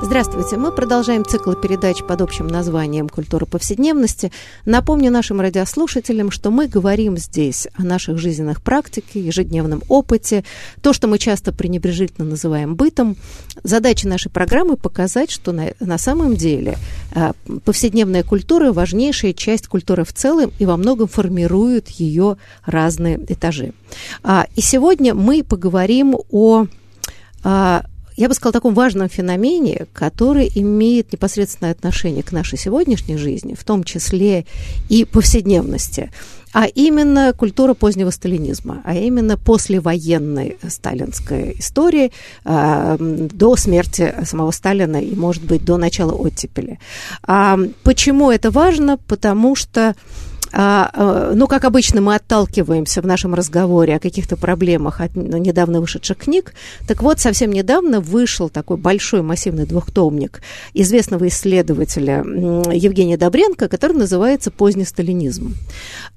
Здравствуйте. Мы продолжаем цикл передач под общим названием «Культура повседневности». Напомню нашим радиослушателям, что мы говорим здесь о наших жизненных практиках, ежедневном опыте, то, что мы часто пренебрежительно называем бытом. Задача нашей программы – показать, что на, на самом деле э, повседневная культура – важнейшая часть культуры в целом и во многом формирует ее разные этажи. А, и сегодня мы поговорим о а, я бы сказала, таком важном феномене, который имеет непосредственное отношение к нашей сегодняшней жизни, в том числе и повседневности, а именно культура позднего сталинизма, а именно послевоенной сталинской истории э, до смерти самого Сталина и, может быть, до начала оттепели. А почему это важно? Потому что ну, как обычно, мы отталкиваемся в нашем разговоре о каких-то проблемах от ну, недавно вышедших книг. Так вот, совсем недавно вышел такой большой массивный двухтомник известного исследователя Евгения Добренко, который называется «Поздний сталинизм».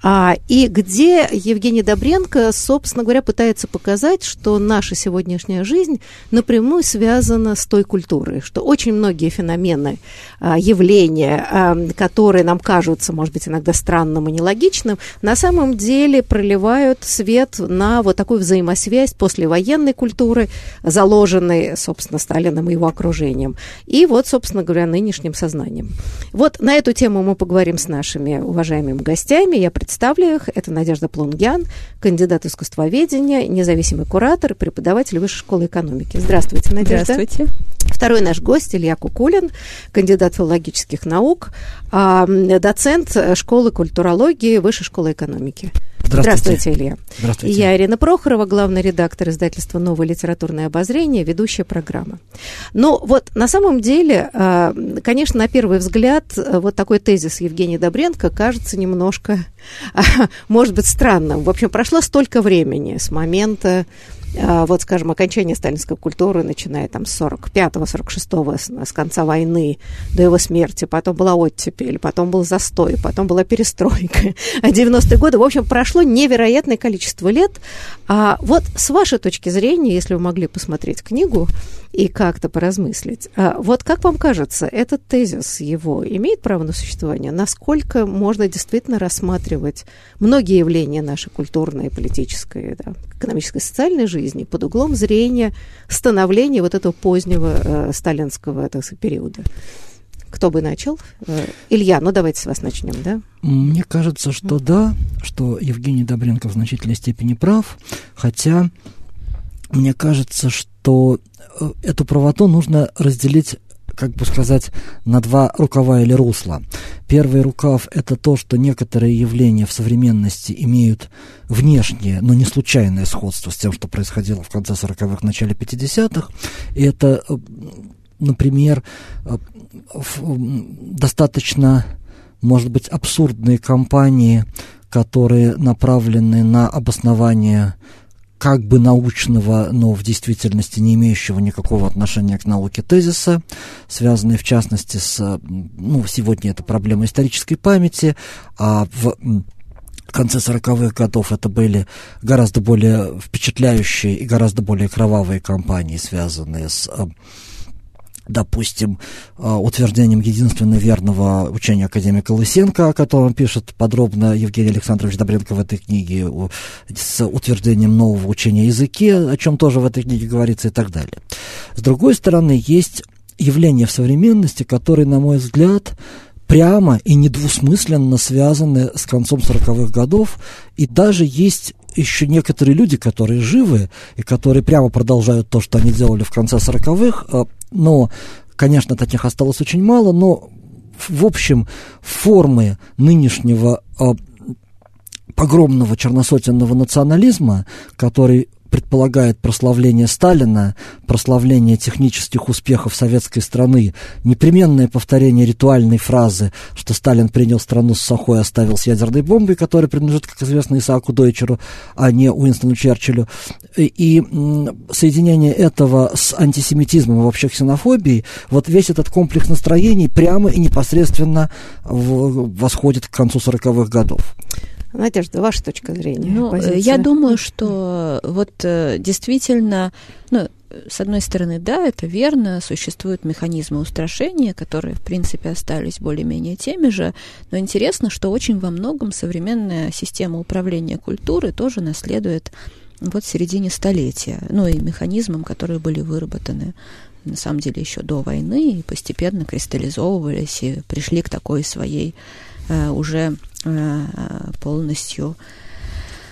А, и где Евгений Добренко, собственно говоря, пытается показать, что наша сегодняшняя жизнь напрямую связана с той культурой, что очень многие феномены, а, явления, а, которые нам кажутся, может быть, иногда странными, странным и нелогичным, на самом деле проливают свет на вот такую взаимосвязь послевоенной культуры, заложенной, собственно, Сталиным и его окружением, и вот, собственно говоря, нынешним сознанием. Вот на эту тему мы поговорим с нашими уважаемыми гостями. Я представлю их. Это Надежда Плунгян, кандидат искусствоведения, независимый куратор, преподаватель Высшей школы экономики. Здравствуйте, Надежда. Здравствуйте. Второй наш гость Илья Кукулин, кандидат филологических наук, а, доцент школы культурологии Высшей школы экономики. Здравствуйте. Здравствуйте, Илья. Здравствуйте. Я Ирина Прохорова, главный редактор издательства «Новое литературное обозрение», ведущая программы. Но вот на самом деле, а, конечно, на первый взгляд, вот такой тезис Евгения Добренко кажется немножко, может быть, странным. В общем, прошло столько времени с момента а, вот, скажем, окончание сталинской культуры, начиная там с 45-го, 46-го, с, с конца войны до его смерти, потом была оттепель, потом был застой, потом была перестройка, а 90-е годы, в общем, прошло невероятное количество лет. А вот с вашей точки зрения, если вы могли посмотреть книгу, и как-то поразмыслить. А вот как вам кажется, этот тезис его имеет право на существование? Насколько можно действительно рассматривать многие явления нашей культурной, политической, да, экономической, социальной жизни под углом зрения становления вот этого позднего э, сталинского так сказать, периода? Кто бы начал? Э, Илья, ну давайте с вас начнем, да? Мне кажется, что да, что Евгений Добренко в значительной степени прав, хотя мне кажется, что э, эту правоту нужно разделить как бы сказать, на два рукава или русла. Первый рукав – это то, что некоторые явления в современности имеют внешнее, но не случайное сходство с тем, что происходило в конце 40-х, начале 50-х. И это, э, например, э, достаточно, может быть, абсурдные кампании, которые направлены на обоснование как бы научного, но в действительности не имеющего никакого отношения к науке тезиса, связанные в частности с, ну, сегодня это проблема исторической памяти, а в конце 40-х годов это были гораздо более впечатляющие и гораздо более кровавые кампании, связанные с допустим, а, утверждением единственно верного учения академика Лысенко, о котором пишет подробно Евгений Александрович Добренко в этой книге, с утверждением нового учения языке, о чем тоже в этой книге говорится и так далее. С другой стороны, есть явления в современности, которые, на мой взгляд, прямо и недвусмысленно связаны с концом 40-х годов, и даже есть еще некоторые люди, которые живы и которые прямо продолжают то, что они делали в конце 40-х, а, но, конечно, таких осталось очень мало, но, в общем, формы нынешнего а, погромного черносотенного национализма, который предполагает прославление Сталина, прославление технических успехов советской страны, непременное повторение ритуальной фразы, что Сталин принял страну с сухой и оставил с ядерной бомбой, которая принадлежит, как известно, Исааку Дойчеру, а не Уинстону Черчиллю. И соединение этого с антисемитизмом и вообще ксенофобией, вот весь этот комплекс настроений прямо и непосредственно восходит к концу 40-х годов. Надежда, ваша точка зрения? Ну, э, позиция? я думаю, что вот э, действительно, ну, с одной стороны, да, это верно, существуют механизмы устрашения, которые, в принципе, остались более-менее теми же, но интересно, что очень во многом современная система управления культуры тоже наследует вот в середине столетия, ну и механизмам, которые были выработаны на самом деле еще до войны и постепенно кристаллизовывались и пришли к такой своей э, уже Э, полностью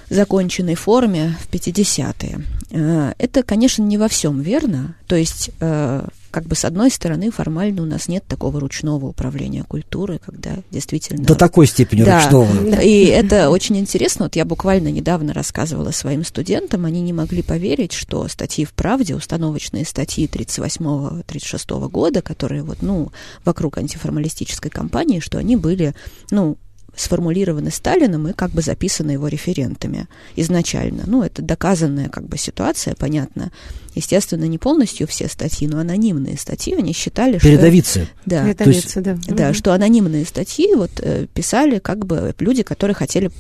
законченной форме в 50-е. Э, это, конечно, не во всем верно. То есть, э, как бы с одной стороны, формально у нас нет такого ручного управления культурой, когда действительно... До такой степени да, ручного. И это очень интересно. Вот я буквально недавно рассказывала своим студентам, они не могли поверить, что статьи в «Правде», установочные статьи 38-36 года, которые вот, ну, вокруг антиформалистической кампании, что они были, ну, сформулированы Сталином и как бы записаны его референтами изначально. Ну, это доказанная как бы ситуация, понятно. Естественно, не полностью все статьи, но анонимные статьи, они считали, Передовицы. что... Да, Передовицы, да. Да, угу. что анонимные статьи вот э, писали как бы люди, которые хотели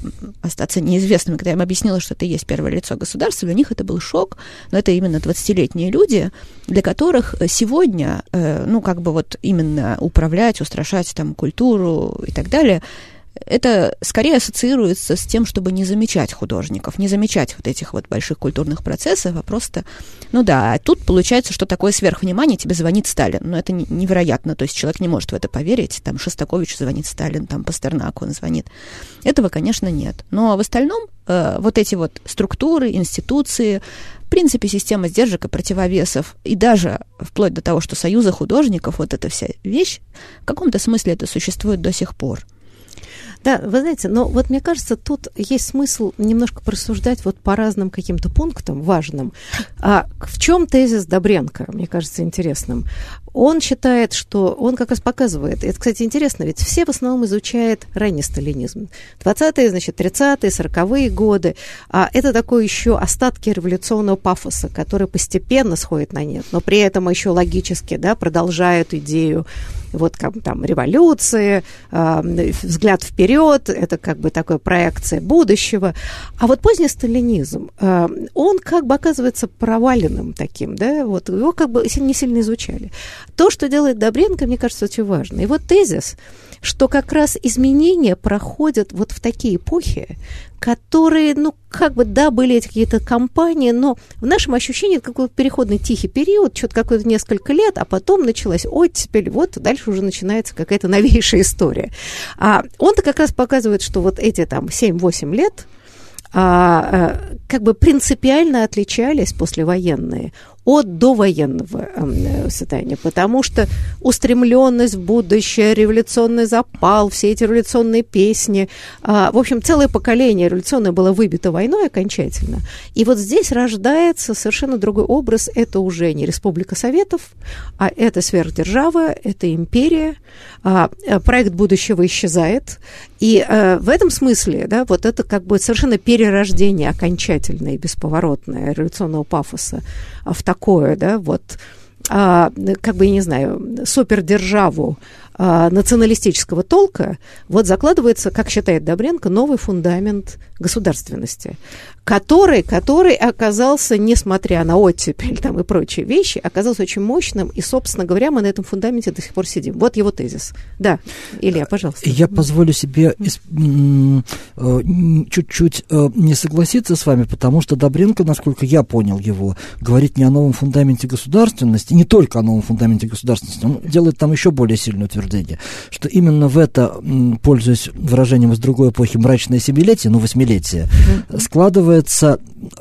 остаться неизвестными. Когда я им объяснила, что это есть первое лицо государства, для них это был шок, но это именно 20-летние люди, для которых сегодня, э, ну, как бы вот именно управлять, устрашать там культуру и так далее – это скорее ассоциируется с тем, чтобы не замечать художников, не замечать вот этих вот больших культурных процессов, а просто, ну да, а тут получается, что такое сверхвнимание, тебе звонит Сталин, но это невероятно, то есть человек не может в это поверить, там Шостакович звонит Сталин, там Пастернак он звонит. Этого, конечно, нет. Но в остальном э, вот эти вот структуры, институции, в принципе, система сдержек и противовесов, и даже вплоть до того, что союза художников, вот эта вся вещь, в каком-то смысле это существует до сих пор. Да, вы знаете, но вот мне кажется, тут есть смысл немножко просуждать вот по разным каким-то пунктам важным. А в чем тезис Добренко, мне кажется, интересным? Он считает, что он как раз показывает, это, кстати, интересно, ведь все в основном изучают ранний сталинизм. 20-е, значит, 30-е, 40-е годы. А это такое еще остатки революционного пафоса, который постепенно сходит на нет, но при этом еще логически да, продолжают идею вот как там революции, э, взгляд вперед, это как бы такая проекция будущего. А вот поздний сталинизм, э, он как бы оказывается проваленным таким, да, вот его как бы не сильно изучали. То, что делает Добренко, мне кажется, очень важно. И вот тезис, что как раз изменения проходят вот в такие эпохи, которые, ну, как бы, да, были эти какие-то компании, но в нашем ощущении это какой-то переходный тихий период, что-то какое-то несколько лет, а потом началась оттепель, вот дальше уже начинается какая-то новейшая история. А он-то как раз показывает, что вот эти там 7-8 лет, а, а, как бы принципиально отличались послевоенные от довоенного э, состояния, потому что устремленность в будущее, революционный запал, все эти революционные песни, э, в общем, целое поколение революционное было выбито войной окончательно. И вот здесь рождается совершенно другой образ. Это уже не Республика Советов, а это сверхдержава, это империя. А, э, проект будущего исчезает. И э, в этом смысле, да, вот это как бы совершенно перерождение окончательное и бесповоротное революционного пафоса в такое, да, вот. А, как бы, я не знаю, супердержаву а, националистического толка, вот закладывается, как считает Добренко, новый фундамент государственности, который, который оказался, несмотря на оттепель там, и прочие вещи, оказался очень мощным, и, собственно говоря, мы на этом фундаменте до сих пор сидим. Вот его тезис. Да, Илья, пожалуйста. Я позволю себе э, чуть-чуть э, не согласиться с вами, потому что Добренко, насколько я понял его, говорит не о новом фундаменте государственности, не только о новом фундаменте государственности, он делает там еще более сильное утверждение, что именно в это, пользуясь выражением из другой эпохи, мрачное семилетие, ну, восьмилетие, складывается,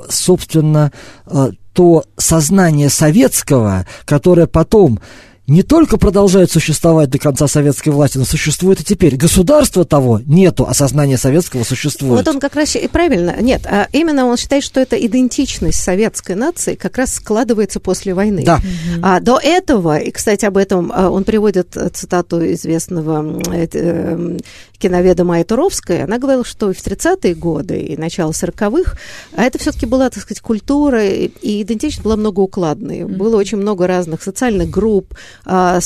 собственно, э, то сознание советского, которое потом не только продолжает существовать до конца советской власти, но существует и теперь. Государства того нету, а сознание советского существует. Вот он как раз и правильно, нет, а именно он считает, что эта идентичность советской нации как раз складывается после войны. Да. А до этого, и, кстати, об этом а, он приводит цитату известного э, киноведа Майя Туровская, она говорила, что в 30-е годы и начало 40-х, а это все-таки была, так сказать, культура, и идентичность была многоукладной. Было очень много разных социальных групп, а,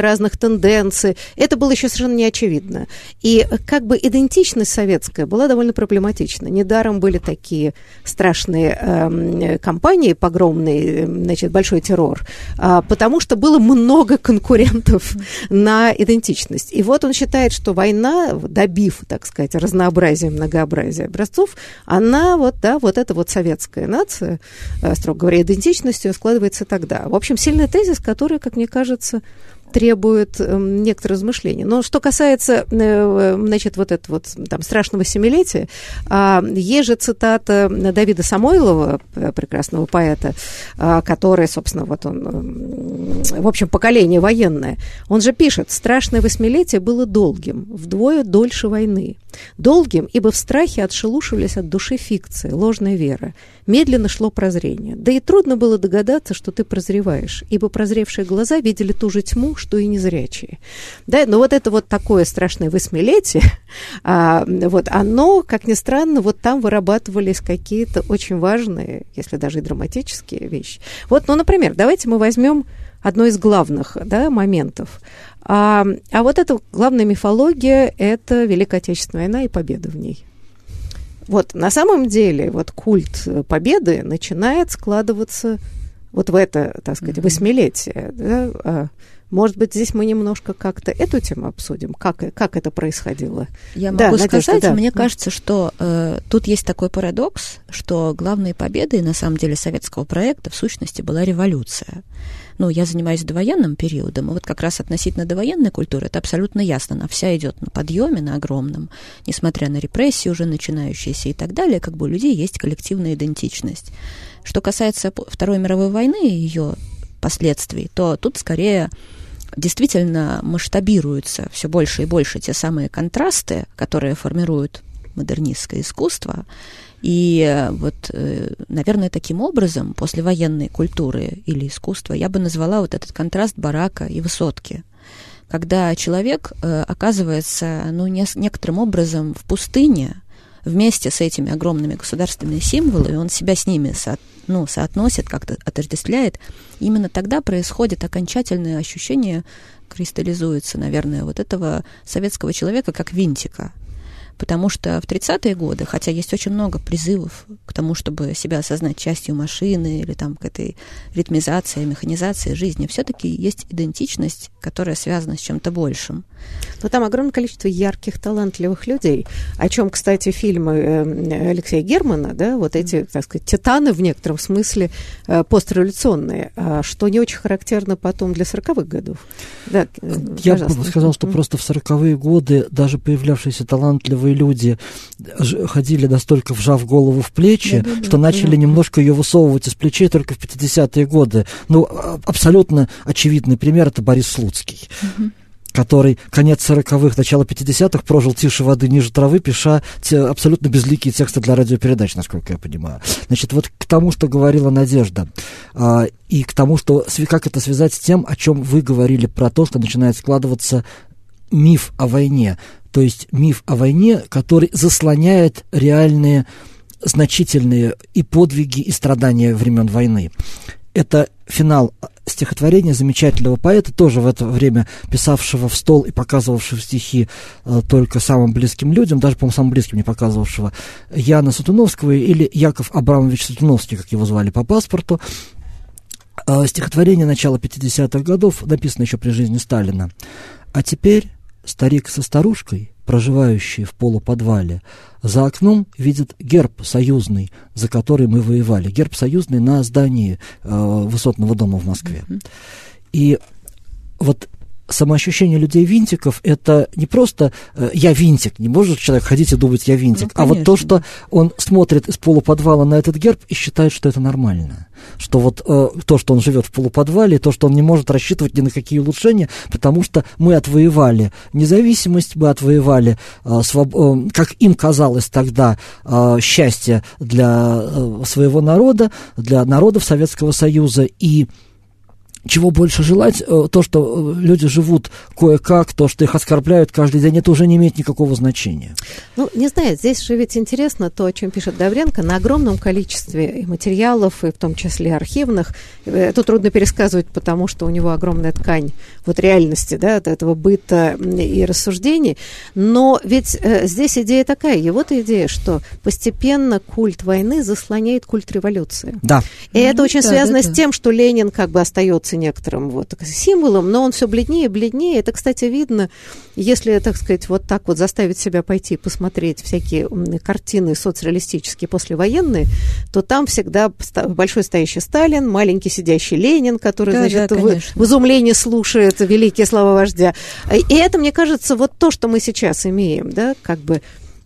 разных тенденций. Это было еще совершенно не очевидно. И как бы идентичность советская была довольно проблематична. Недаром были такие страшные э, кампании, погромные, значит, большой террор, э, потому что было много конкурентов на идентичность. И вот он считает, что война добив, так сказать, разнообразие, многообразие образцов, она вот, да, вот эта вот советская нация, э, строго говоря, идентичностью складывается тогда. В общем, сильный тезис, который, как мне кажется, требует э, некоторых размышлений. Но что касается, э, значит, вот этого вот там страшного семилетия, э, есть же цитата Давида Самойлова, э, прекрасного поэта, э, который, собственно, вот он, э, в общем, поколение военное, он же пишет, страшное восьмилетие было долгим, вдвое дольше войны. Долгим, ибо в страхе отшелушивались от души фикции, ложная вера. Медленно шло прозрение. Да и трудно было догадаться, что ты прозреваешь, ибо прозревшие глаза видели ту же тьму, что и незрячие. Да, но вот это вот такое страшное восьмилетие, а, вот оно, как ни странно, вот там вырабатывались какие-то очень важные, если даже и драматические вещи. Вот, ну, например, давайте мы возьмем одно из главных да, моментов. А, а вот эта главная мифология – это Великая Отечественная война и победа в ней. Вот на самом деле вот культ победы начинает складываться вот в это, так сказать, восьмилетие. Да? Может быть, здесь мы немножко как-то эту тему обсудим, как, как это происходило. Я могу да, сказать, Надежда, да. мне кажется, что э, тут есть такой парадокс, что главной победой, на самом деле, советского проекта в сущности была революция. Ну, я занимаюсь довоенным периодом, и вот как раз относительно довоенной культуры это абсолютно ясно. Она вся идет на подъеме, на огромном, несмотря на репрессии уже начинающиеся и так далее, как бы у людей есть коллективная идентичность. Что касается Второй мировой войны и ее последствий, то тут скорее действительно масштабируются все больше и больше те самые контрасты, которые формируют модернистское искусство. И э, вот, э, наверное, таким образом, после военной культуры или искусства, я бы назвала вот этот контраст барака и высотки. Когда человек э, оказывается, ну, не, некоторым образом в пустыне, вместе с этими огромными государственными символами, он себя с ними со, ну, соотносит, как-то отождествляет, именно тогда происходит окончательное ощущение, кристаллизуется, наверное, вот этого советского человека как винтика – Потому что в 30-е годы, хотя есть очень много призывов к тому, чтобы себя осознать частью машины или там к этой ритмизации, механизации жизни, все-таки есть идентичность, которая связана с чем-то большим. Но там огромное количество ярких, талантливых людей, о чем, кстати, фильмы э, Алексея Германа, да, вот эти, так сказать, титаны в некотором смысле э, постреволюционные, а что не очень характерно потом для 40-х годов. Да, э, Я бы сказал, что просто в 40-е годы даже появлявшиеся талантливые новые люди ходили настолько вжав голову в плечи, да, да, что да, начали да. немножко ее высовывать из плечей только в 50-е годы. Ну, а, абсолютно очевидный пример это Борис Слуцкий. Угу который конец 40-х, начало 50-х прожил тише воды, ниже травы, пиша те абсолютно безликие тексты для радиопередач, насколько я понимаю. Значит, вот к тому, что говорила Надежда, а, и к тому, что как это связать с тем, о чем вы говорили про то, что начинает складываться миф о войне то есть миф о войне, который заслоняет реальные значительные и подвиги, и страдания времен войны. Это финал стихотворения замечательного поэта, тоже в это время писавшего в стол и показывавшего стихи э, только самым близким людям, даже, по-моему, самым близким не показывавшего, Яна Сатуновского или Яков Абрамович Сатуновский, как его звали по паспорту. Э, стихотворение начала 50-х годов, написано еще при жизни Сталина. А теперь Старик со старушкой, проживающие в полуподвале, за окном видят герб союзный, за который мы воевали. Герб союзный на здании э, высотного дома в Москве. И вот самоощущение людей винтиков это не просто э, я винтик, не может человек ходить и думать я винтик, ну, а вот то, что он смотрит из полуподвала на этот герб и считает, что это нормально. Что вот э, то, что он живет в полуподвале, то, что он не может рассчитывать ни на какие улучшения, потому что мы отвоевали независимость, мы отвоевали, э, своб... э, как им казалось тогда, э, счастье для э, своего народа, для народов Советского Союза и чего больше желать, э, то, что э, люди живут кое-как, то, что их оскорбляют каждый день, это уже не имеет никакого значения. Ну, не знаю, здесь же ведь интересно то, о чем пишет Давренко, на огромном количестве материалов, и в том числе архивных. Это трудно пересказывать, потому что у него огромная ткань вот реальности, да, от этого быта и рассуждений. Но ведь э, здесь идея такая, его-то идея, что постепенно культ войны заслоняет культ революции. Да. И mm-hmm. это очень да, связано да, да. с тем, что Ленин как бы остается становится некоторым вот символом, но он все бледнее и бледнее. Это, кстати, видно, если, так сказать, вот так вот заставить себя пойти посмотреть всякие картины соцреалистические послевоенные, то там всегда большой стоящий Сталин, маленький сидящий Ленин, который, да, значит, да, в, в изумлении слушает великие слова вождя. И это, мне кажется, вот то, что мы сейчас имеем, да, как бы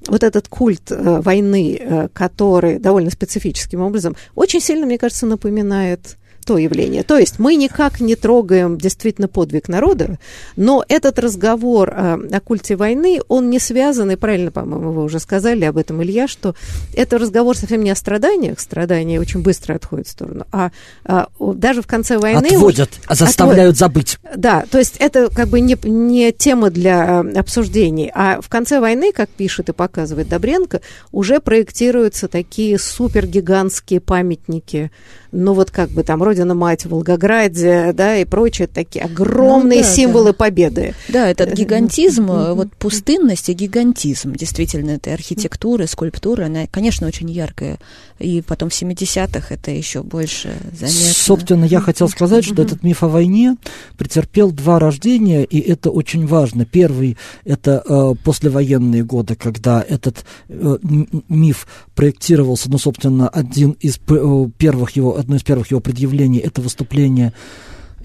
вот этот культ э, войны, э, который довольно специфическим образом, очень сильно, мне кажется, напоминает то явление. То есть мы никак не трогаем действительно подвиг народа, но этот разговор о, о культе войны, он не связан, и правильно, по-моему, вы уже сказали об этом, Илья, что это разговор совсем не о страданиях, страдания очень быстро отходят в сторону, а, а даже в конце войны... Отводят, уж, заставляют отводят. забыть. Да, то есть это как бы не, не тема для обсуждений, а в конце войны, как пишет и показывает Добренко, уже проектируются такие супергигантские памятники ну вот как бы там Родина-мать в Волгограде, да, и прочие такие огромные ну, да, символы да. победы. Да, этот гигантизм, вот пустынность и гигантизм действительно этой архитектуры, скульптуры, она, конечно, очень яркая. И потом в 70-х это еще больше заметно. Собственно, я хотел сказать, что этот миф о войне претерпел два рождения, и это очень важно. Первый – это э, послевоенные годы, когда этот э, миф проектировался, ну, собственно, один из э, первых его одно из первых его предъявлений это выступление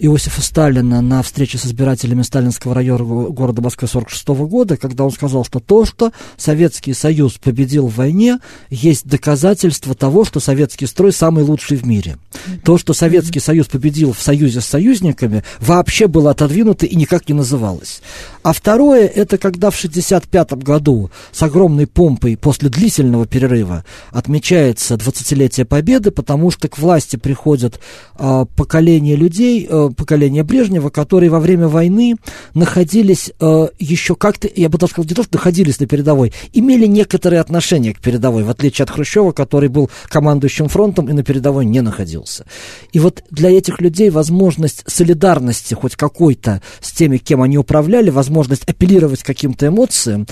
Иосифа Сталина на встрече с избирателями Сталинского района города Москвы 46 года, когда он сказал, что то, что Советский Союз победил в войне, есть доказательство того, что советский строй самый лучший в мире. То, что Советский Союз победил в союзе с союзниками, вообще было отодвинуто и никак не называлось. А второе, это когда в 1965 году с огромной помпой после длительного перерыва отмечается 20-летие Победы, потому что к власти приходят э, поколение людей, э, поколение Брежнева, которые во время войны находились э, еще как-то, я бы даже сказал, не то, что находились на передовой, имели некоторые отношения к передовой, в отличие от Хрущева, который был командующим фронтом и на передовой не находился. И вот для этих людей возможность солидарности хоть какой-то с теми, кем они управляли, возможно, возможность апеллировать каким-то эмоциям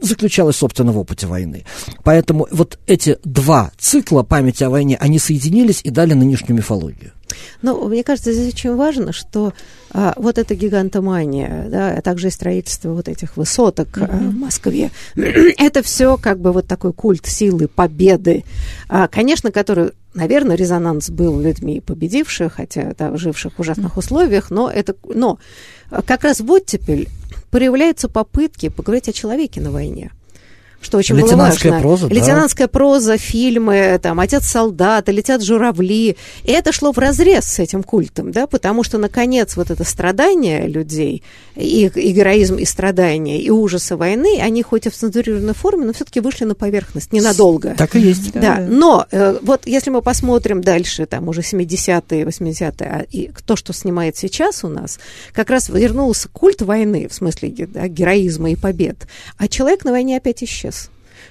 заключалась, собственно, в опыте войны. Поэтому вот эти два цикла памяти о войне, они соединились и дали нынешнюю мифологию. Ну, мне кажется, здесь очень важно, что а, вот эта гигантомания, да, а также и строительство вот этих высоток mm-hmm. а, в Москве, это все как бы вот такой культ силы, победы, а, конечно, который, наверное, резонанс был людьми победивших, хотя да, живших в ужасных условиях, но это, но как раз в оттепель появляются попытки поговорить о человеке на войне что очень было важно. Проза, Лейтенантская да. проза, фильмы, там, «Отец солдата», «Летят журавли». И это шло в разрез с этим культом, да, потому что, наконец, вот это страдание людей, и, и героизм, и страдания, и ужасы войны, они хоть и в цензурированной форме, но все-таки вышли на поверхность ненадолго. Так и есть. Да, да. но э, вот если мы посмотрим дальше, там, уже 70-е, 80-е, а, и то, что снимает сейчас у нас, как раз вернулся культ войны, в смысле да, героизма и побед, а человек на войне опять исчез.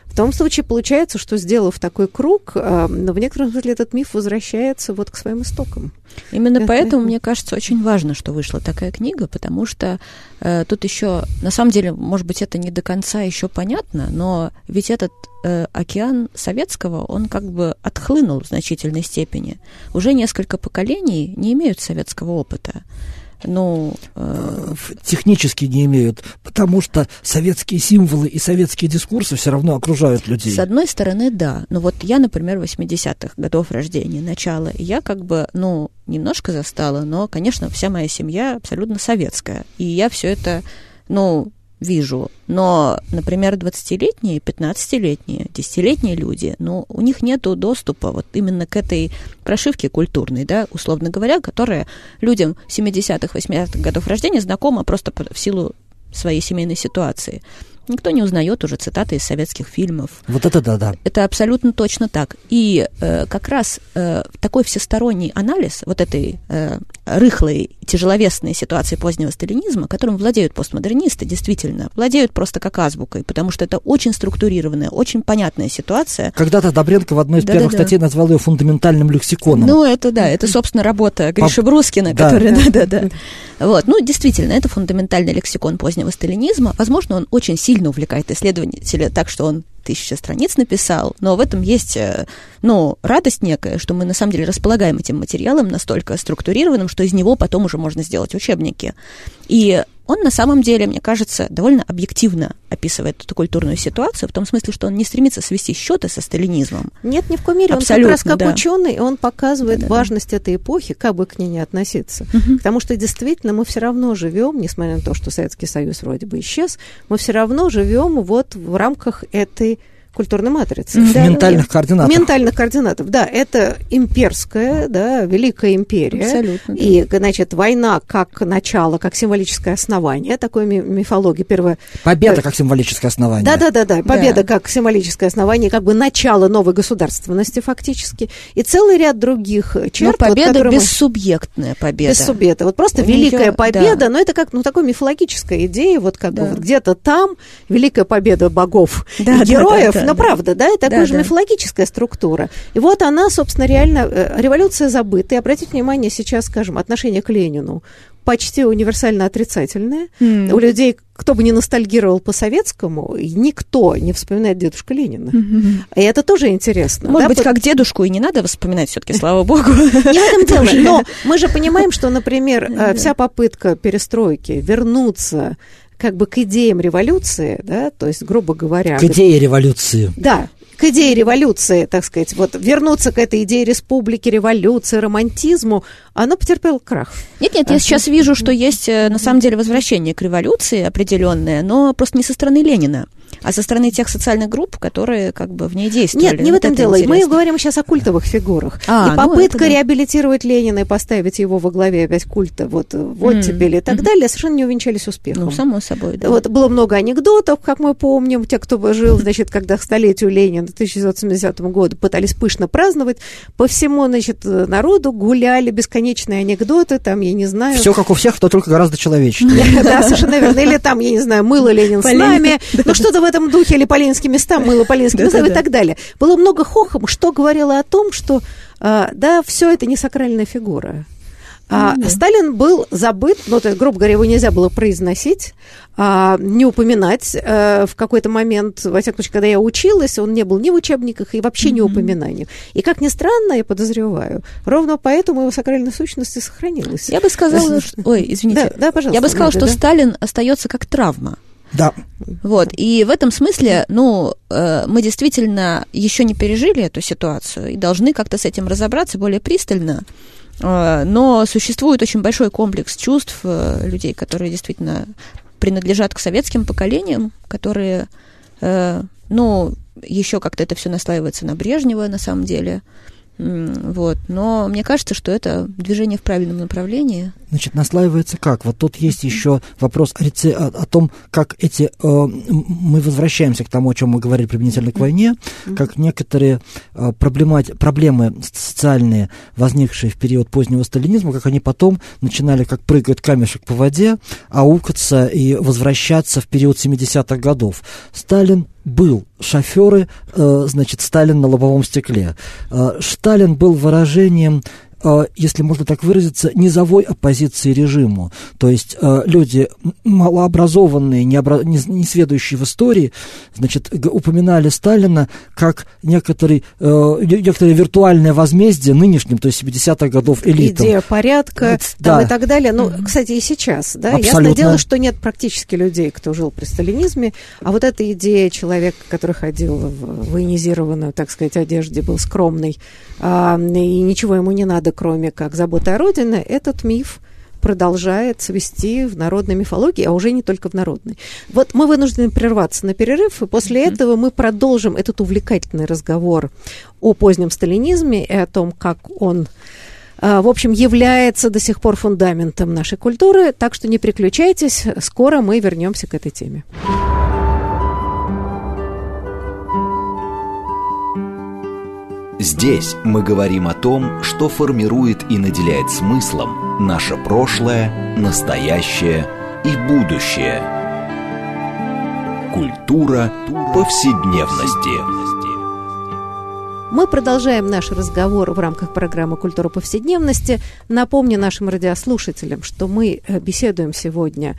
В том случае получается, что сделав такой круг, э, но в некотором смысле этот миф возвращается вот к своим истокам. Именно Это... поэтому, мне кажется, очень важно, что вышла такая книга, потому что э, тут еще, на самом деле, может быть, это не до конца еще понятно, но ведь этот э, океан советского, он как бы отхлынул в значительной степени. Уже несколько поколений не имеют советского опыта ну... Э... Технически не имеют. тому, что советские символы и советские дискурсы все равно окружают людей. С одной стороны, да. Но вот я, например, 80-х годов рождения, начала, я как бы, ну, немножко застала, но, конечно, вся моя семья абсолютно советская. И я все это, ну, вижу. Но, например, 20-летние, 15-летние, 10-летние люди, ну, у них нет доступа вот именно к этой прошивке культурной, да, условно говоря, которая людям 70-х, 80-х годов рождения знакома просто в силу своей семейной ситуации. Никто не узнает уже цитаты из советских фильмов. Вот это да, да. Это абсолютно точно так. И э, как раз э, такой всесторонний анализ вот этой э, рыхлой, тяжеловесной ситуации позднего сталинизма, которым владеют постмодернисты, действительно, владеют просто как азбукой, потому что это очень структурированная, очень понятная ситуация. Когда-то Добренко в одной из да, первых да, статей да. назвал ее фундаментальным лексиконом. Ну, это да, это, собственно, работа Гриши По... Брускина, да. Да-да-да. Вот, ну, действительно, это фундаментальный лексикон позднего сталинизма. Возможно, он очень сильно увлекает исследователя так, что он тысяча страниц написал, но в этом есть, э, ну, радость некая, что мы на самом деле располагаем этим материалом настолько структурированным, что из него потом уже можно сделать учебники. И он на самом деле, мне кажется, довольно объективно описывает эту культурную ситуацию, в том смысле, что он не стремится свести счеты со сталинизмом. Нет, ни в коем мере. Абсолютно, он как раз как да. ученый, он показывает да, да, важность да. этой эпохи, как бы к ней не относиться. Угу. Потому что действительно мы все равно живем, несмотря на то, что Советский Союз вроде бы исчез, мы все равно живем вот в рамках этой культурной матрицы. В да, ментальных да, координатах. Ментальных координатов, да. Это имперская, да, великая империя. Абсолютно. И, значит, война как начало, как символическое основание, такой мифологии. Первое... Победа как символическое основание. Да-да-да, победа да. как символическое основание, как бы начало новой государственности фактически. И целый ряд других черт. Но победа вот, бессубъектная победа. Бессубъектная. Вот просто У великая нее, победа, да. но это как, ну, такой мифологическая идея, вот как да. бы вот где-то там великая победа богов да, и героев, да, да, ну, правда, да, это такая да, же да. мифологическая структура. И вот она, собственно, реально, э, революция забыта. И обратите внимание сейчас, скажем, отношение к Ленину почти универсально отрицательное. Mm. У людей, кто бы ни ностальгировал по советскому, никто не вспоминает дедушку Ленина. Mm-hmm. И это тоже интересно. Может да? быть, как дедушку и не надо вспоминать все-таки, слава богу. Не в этом дело. Но мы же понимаем, что, например, э, вся попытка перестройки вернуться как бы к идеям революции, да, то есть, грубо говоря... К идее революции. Да, к идее революции, так сказать, вот вернуться к этой идее республики, революции, романтизму, она потерпела крах. Нет, нет, а я сейчас вижу, что есть э, на самом деле возвращение к революции определенное, но просто не со стороны Ленина а со стороны тех социальных групп, которые как бы в ней действовали. Нет, не вот в этом дело. Мы говорим сейчас о культовых фигурах. А, и ну, попытка ну, да. реабилитировать Ленина и поставить его во главе опять культа, вот, вот mm. тебе и так mm-hmm. далее, совершенно не увенчались успехом. Ну, само собой, да. Вот было много анекдотов, как мы помним, те, кто жил, значит, когда к столетию Ленина, 1970 году, пытались пышно праздновать, по всему, значит, народу гуляли бесконечные анекдоты, там, я не знаю... Все как у всех, но только гораздо человечнее. Да, совершенно верно. Или там, я не знаю, мыло Ленин с нами, ну что-то в этом духе, или Полинские места, мыло Полинские места и так далее. Было много хохом, что говорило о том, что, а, да, все это не сакральная фигура. А, mm-hmm. Сталин был забыт, ну, это, грубо говоря, его нельзя было произносить, а, не упоминать а, в какой-то момент, во всяком случае, когда я училась, он не был ни в учебниках и вообще mm-hmm. не упоминанием. И, как ни странно, я подозреваю, ровно поэтому его сакральная сущность и сохранилась. Я бы сказала, что... Ой, извините. Да, да, пожалуйста. Я бы сказала, что да? Сталин остается как травма. Да. Вот, и в этом смысле, ну, э, мы действительно еще не пережили эту ситуацию и должны как-то с этим разобраться более пристально. Э, но существует очень большой комплекс чувств э, людей, которые действительно принадлежат к советским поколениям, которые, ну, еще как-то это все наслаивается на Брежнева на самом деле. Вот. Но мне кажется, что это движение в правильном направлении. Значит, наслаивается как? Вот тут есть еще вопрос о, реце... о, том, как эти... Э, мы возвращаемся к тому, о чем мы говорили применительно к войне, как некоторые э, проблемати... проблемы социальные, возникшие в период позднего сталинизма, как они потом начинали как прыгать камешек по воде, аукаться и возвращаться в период 70-х годов. Сталин был шоферы, э, значит, Сталин на лобовом стекле. Э, Сталин был выражением если можно так выразиться, низовой оппозиции режиму. То есть э, люди малообразованные, не, обра... не, не сведущие в истории, значит, упоминали Сталина как некоторый, э, некоторое виртуальное возмездие нынешним, то есть 70-х годов элитам. Идея порядка там, и так далее. Ну, кстати, и сейчас, да, Абсолютно. ясное дело, что нет практически людей, кто жил при сталинизме, а вот эта идея человека, который ходил в военизированную, так сказать, одежде, был скромный, а, и ничего ему не надо, кроме как заботы о родине, этот миф продолжает свести в народной мифологии, а уже не только в народной. Вот мы вынуждены прерваться на перерыв, и после mm-hmm. этого мы продолжим этот увлекательный разговор о позднем сталинизме и о том, как он а, в общем, является до сих пор фундаментом нашей культуры. Так что не переключайтесь, скоро мы вернемся к этой теме. Здесь мы говорим о том, что формирует и наделяет смыслом наше прошлое, настоящее и будущее. Культура повседневности. Мы продолжаем наш разговор в рамках программы «Культура повседневности». Напомню нашим радиослушателям, что мы э, беседуем сегодня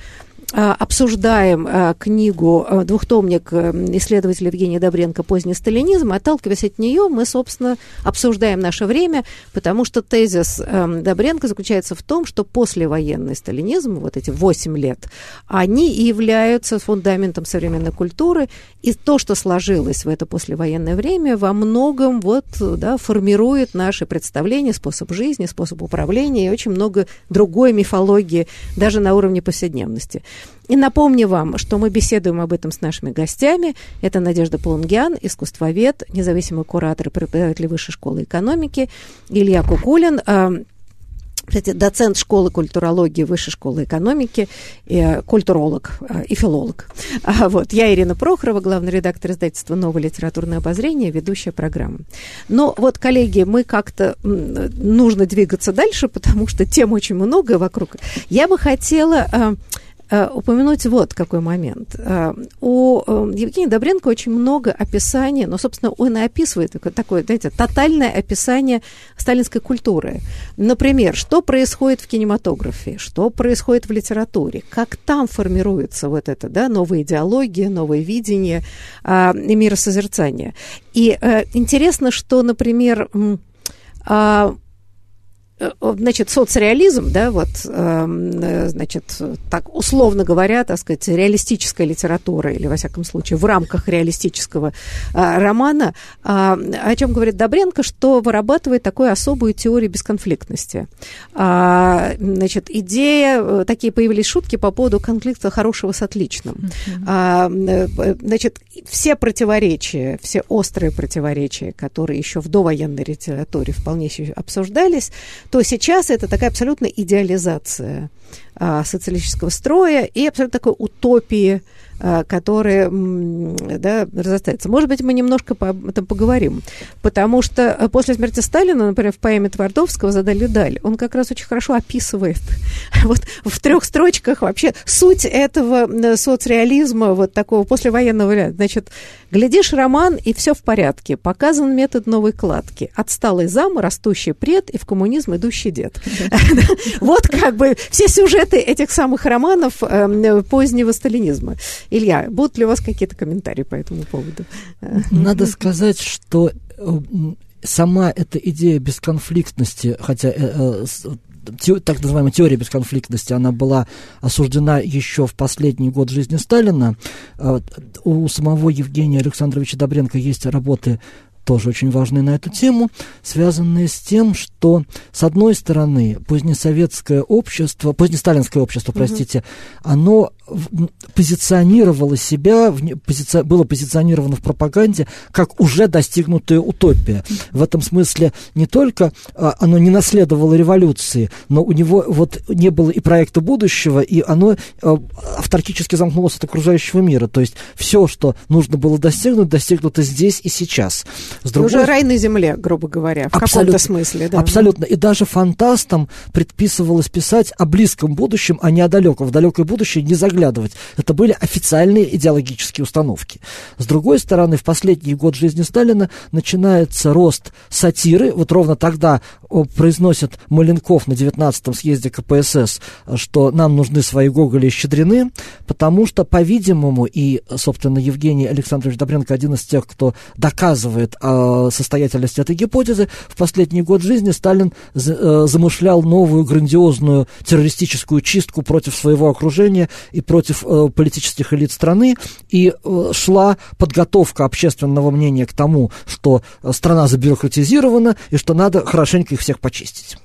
обсуждаем а, книгу, а, двухтомник э, исследователя Евгения Добренко «Поздний сталинизм». Отталкиваясь от нее, мы, собственно, обсуждаем наше время, потому что тезис эм, Добренко заключается в том, что послевоенный сталинизм, вот эти восемь лет, они являются фундаментом современной культуры, и то, что сложилось в это послевоенное время, во многом вот, да, формирует наши представления, способ жизни, способ управления и очень много другой мифологии, даже на уровне повседневности. И напомню вам, что мы беседуем об этом с нашими гостями. Это Надежда Полунгян, искусствовед, независимый куратор и преподаватель Высшей школы экономики, Илья Кукулин, а, кстати, доцент школы культурологии, высшей школы экономики, и, э, культуролог э, и филолог. А, вот. Я Ирина Прохорова, главный редактор издательства «Новое литературное обозрение», ведущая программы. Но вот, коллеги, мы как-то нужно двигаться дальше, потому что тем очень много вокруг. Я бы хотела Э, упомянуть вот какой момент. Э, у э, Евгения Добренко очень много описаний, но, собственно, он и описывает такое, знаете, тотальное описание сталинской культуры. Например, что происходит в кинематографе, что происходит в литературе, как там формируется вот это, да, новая идеология, новое видение а, и миросозерцание. И интересно, что, например, а, Э, значит, соцреализм, да, вот, эм, э, значит, так условно говоря, так сказать, реалистическая литература, или, во всяком случае, в рамках реалистического э, романа, э, о чем говорит Добренко, что вырабатывает такую особую теорию бесконфликтности. Э, значит, идея, э, такие появились шутки по поводу конфликта хорошего с отличным. Э, значит, все противоречия, все острые противоречия, которые еще в довоенной литературе вполне еще обсуждались, то сейчас это такая абсолютная идеализация социалистического строя и абсолютно такой утопии а, которые да, разрастаются. Может быть, мы немножко об этом поговорим, потому что э, после смерти Сталина, например, в поэме Твардовского «Задали даль», он как раз очень хорошо описывает вот в трех строчках вообще суть этого соцреализма, вот такого послевоенного варианта. Значит, глядишь роман, и все в порядке. Показан метод новой кладки. Отсталый зам, растущий пред и в коммунизм идущий дед. Вот как бы все сюжеты этих самых романов эм, позднего сталинизма. Илья, будут ли у вас какие-то комментарии по этому поводу? Надо сказать, что э, сама эта идея бесконфликтности, хотя э, э, так называемая теория бесконфликтности, она была осуждена еще в последний год жизни Сталина. У самого Евгения Александровича Добренко есть работы тоже очень важные на эту тему, связанные с тем, что, с одной стороны, позднесоветское общество, позднесталинское общество, простите, mm оно позиционировало себя, было позиционировано в пропаганде как уже достигнутая утопия. В этом смысле не только а, оно не наследовало революции, но у него вот не было и проекта будущего, и оно а, авторитически замкнулось от окружающего мира. То есть все, что нужно было достигнуть, достигнуто здесь и сейчас. С другой... Уже рай на земле, грубо говоря, в каком-то смысле. Да. Абсолютно. И даже фантастам предписывалось писать о близком будущем, а не о далеком. В далекое будущее не заглядывать заглядывать. Это были официальные идеологические установки. С другой стороны, в последний год жизни Сталина начинается рост сатиры. Вот ровно тогда произносит Маленков на 19-м съезде КПСС, что нам нужны свои Гоголи и Щедрины, потому что, по-видимому, и, собственно, Евгений Александрович Добренко один из тех, кто доказывает э, состоятельность этой гипотезы, в последний год жизни Сталин э, замышлял новую грандиозную террористическую чистку против своего окружения и против э, политических элит страны, и э, шла подготовка общественного мнения к тому, что э, страна забюрократизирована и что надо хорошенько их всех почистить.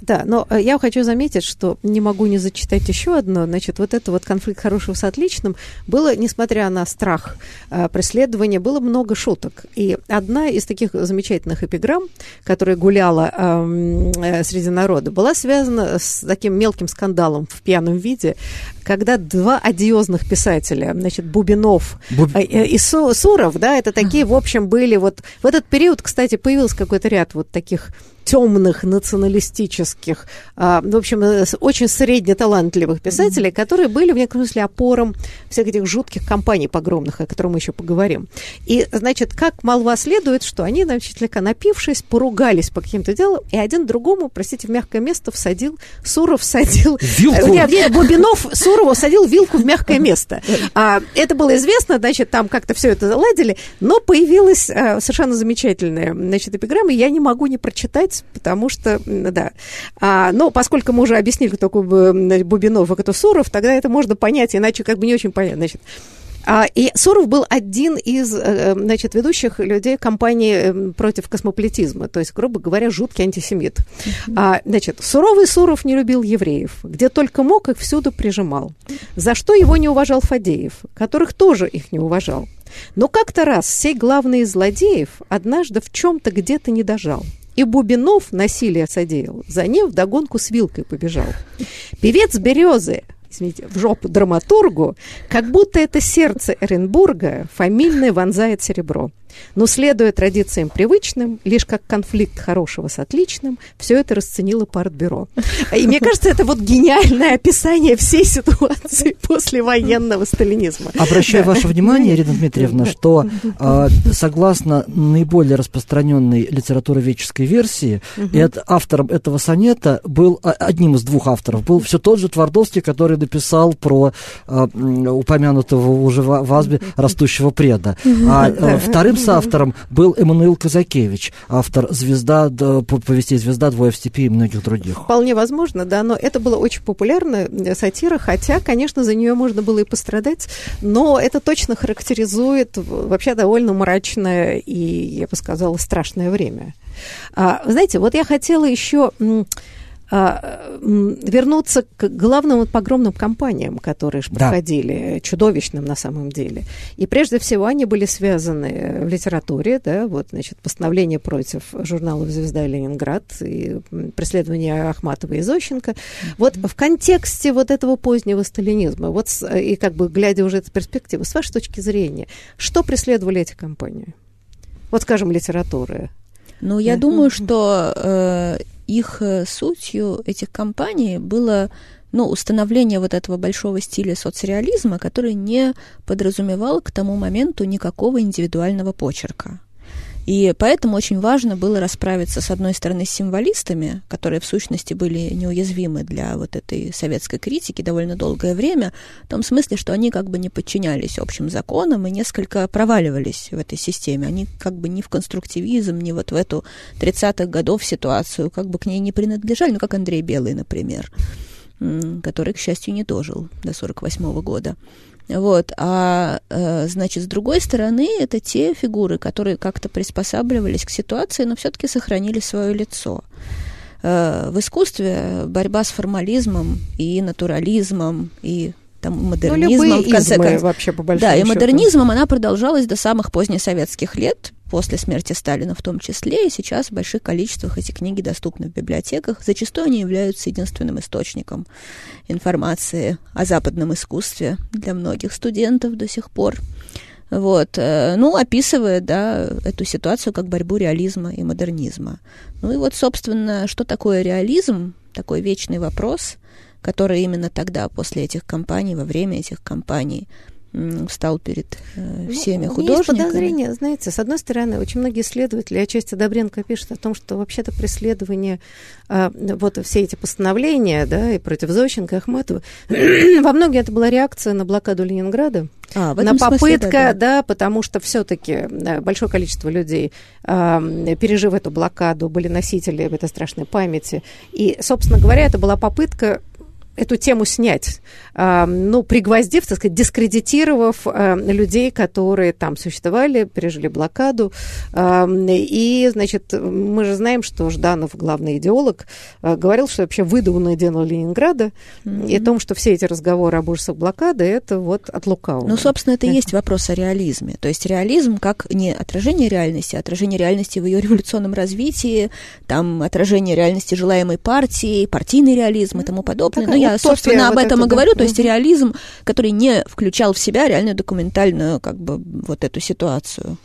Да, но я хочу заметить, что не могу не зачитать еще одно. Значит, вот это вот конфликт хорошего с отличным было, несмотря на страх преследования, было много шуток. И одна из таких замечательных эпиграмм, которая гуляла эм, э, среди народа, была связана с таким мелким скандалом в пьяном виде, когда два одиозных писателя, значит, Бубинов Буб... э, и Су, Суров, да, это такие, в общем, были вот... В этот период, кстати, появился какой-то ряд вот таких темных националистических, а, в общем, э, очень среднеталантливых писателей, которые были в некотором смысле опором всех этих жутких компаний погромных, о которых мы еще поговорим. И, значит, как молва следует, что они, значит, слегка напившись, поругались по каким-то делам, и один другому, простите, в мягкое место всадил, Суров всадил... Вилку? Нет, нет, Бубинов Сурову садил вилку в мягкое место. А, это было известно, значит, там как-то все это заладили, но появилась а, совершенно замечательная, значит, эпиграмма, я не могу не прочитать потому что, да. А, но поскольку мы уже объяснили, кто такой Бубинов и кто Суров, тогда это можно понять, иначе как бы не очень понятно. Значит, и Суров был один из, э, э, значит, ведущих людей кампании э, против космополитизма, то есть, грубо говоря, жуткий антисемит. Mm-hmm. А, значит, суровый Суров не любил евреев, где только мог, их всюду прижимал. За что его не уважал Фадеев, которых тоже их не уважал. Но как-то раз сей главный из злодеев однажды в чем-то где-то не дожал. И Бубинов насилие содеял. За ним вдогонку с вилкой побежал. Певец «Березы» извините, в жопу драматургу, как будто это сердце Эренбурга фамильное вонзает серебро. Но, следуя традициям привычным, лишь как конфликт хорошего с отличным, все это расценило партбюро. И мне кажется, это вот гениальное описание всей ситуации после военного сталинизма. Обращаю да. ваше внимание, Ирина Дмитриевна, что э, согласно наиболее распространенной литературоведческой версии, угу. это, автором этого сонета был, а, одним из двух авторов, был все тот же Твардовский, который написал про э, упомянутого уже в Азбе растущего преда. А э, вторым автором был Эммануил Казакевич, автор «Звезда», повести «Звезда», «Двое в степи» и многих других. Вполне возможно, да, но это была очень популярная э, сатира, хотя, конечно, за нее можно было и пострадать, но это точно характеризует вообще довольно мрачное и, я бы сказала, страшное время. А, знаете, вот я хотела еще вернуться к главным погромным кампаниям, которые же проходили, да. чудовищным на самом деле. И прежде всего они были связаны в литературе, да, вот, значит, постановление против журналов «Звезда» и «Ленинград», и преследование Ахматова и Зощенко. Mm-hmm. Вот в контексте вот этого позднего сталинизма, вот, и как бы глядя уже с перспективы, с вашей точки зрения, что преследовали эти кампании? Вот, скажем, литературы. Ну, я думаю, что э, их э, сутью этих компаний было ну, установление вот этого большого стиля соцреализма, который не подразумевал к тому моменту никакого индивидуального почерка. И поэтому очень важно было расправиться, с одной стороны, с символистами, которые в сущности были неуязвимы для вот этой советской критики довольно долгое время, в том смысле, что они как бы не подчинялись общим законам и несколько проваливались в этой системе. Они как бы ни в конструктивизм, ни вот в эту 30-х годов ситуацию как бы к ней не принадлежали, ну, как Андрей Белый, например, который, к счастью, не дожил до 48 -го года. Вот. А, э, значит, с другой стороны, это те фигуры, которые как-то приспосабливались к ситуации, но все-таки сохранили свое лицо. Э, в искусстве борьба с формализмом и натурализмом, и там, модернизмом, ну, в конце концов. вообще, по Да, и модернизмом она продолжалась до самых позднесоветских лет, после смерти Сталина в том числе, и сейчас в больших количествах эти книги доступны в библиотеках. Зачастую они являются единственным источником информации о западном искусстве для многих студентов до сих пор. Вот. Э, ну, описывает, да, эту ситуацию как борьбу реализма и модернизма. Ну и вот, собственно, что такое реализм? Такой вечный вопрос – который именно тогда, после этих кампаний, во время этих кампаний, стал перед э, ну, всеми ну, художниками. Есть подозрение, знаете, с одной стороны, очень многие исследователи, отчасти Добренко пишет о том, что вообще-то преследование, э, вот все эти постановления, да, и против Зощенко, и Ахматова, во многом это была реакция на блокаду Ленинграда, а, на попытка, смысле, да, да. да, потому что все-таки большое количество людей, э, пережив эту блокаду, были носители этой страшной памяти. И, собственно говоря, это была попытка эту тему снять, э, ну, пригвоздив, так сказать, дискредитировав э, людей, которые там существовали, пережили блокаду. Э, и, значит, мы же знаем, что Жданов, главный идеолог, э, говорил, что вообще выдуманное дело Ленинграда, mm-hmm. и о том, что все эти разговоры об ужасах блокады, это вот от лукавого. Ну, собственно, это и есть вопрос о реализме. То есть реализм как не отражение реальности, а отражение реальности в ее революционном развитии, там отражение реальности желаемой партии, партийный реализм и тому подобное. Такая я, собственно, об этом вот и говорю, да. то есть реализм, который не включал в себя реальную документальную, как бы, вот эту ситуацию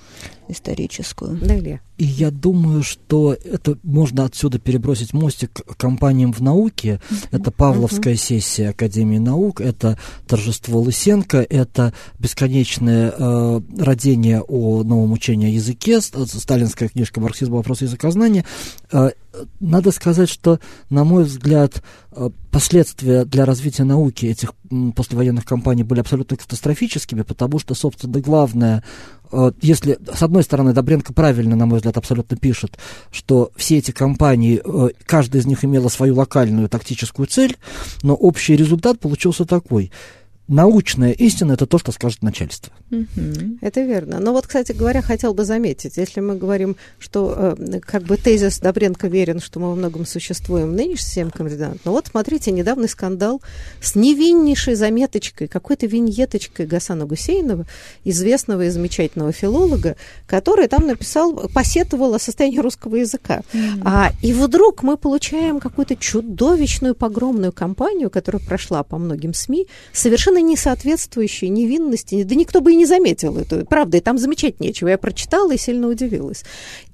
историческую. Далее. И я думаю, что это можно отсюда перебросить мостик к компаниям в науке. Это Павловская uh-huh. сессия Академии наук, это торжество Лысенко, это бесконечное э, родение о новом учении о языке, сталинская книжка «Марксизм. Вопрос языкознания». Э, надо сказать, что, на мой взгляд, э, последствия для развития науки этих послевоенных кампаний были абсолютно катастрофическими, потому что, собственно, главное Э, если, с одной стороны, Добренко правильно, на мой взгляд, абсолютно пишет, что все эти компании, э, каждая из них имела свою локальную тактическую цель, но общий результат получился такой – научная истина – это то, что скажет начальство. Угу. Это верно. Но вот, кстати говоря, хотел бы заметить, если мы говорим, что э, как бы тезис Добренко верен, что мы во многом существуем нынешним всем кандидатам, но вот смотрите, недавний скандал с невиннейшей заметочкой, какой-то виньеточкой Гасана Гусейнова, известного и замечательного филолога, который там написал, посетовал о состоянии русского языка. Mm-hmm. А, и вдруг мы получаем какую-то чудовищную погромную кампанию, которая прошла по многим СМИ, совершенно совершенно не соответствующие невинности. Да никто бы и не заметил это. Правда, и там замечать нечего. Я прочитала и сильно удивилась.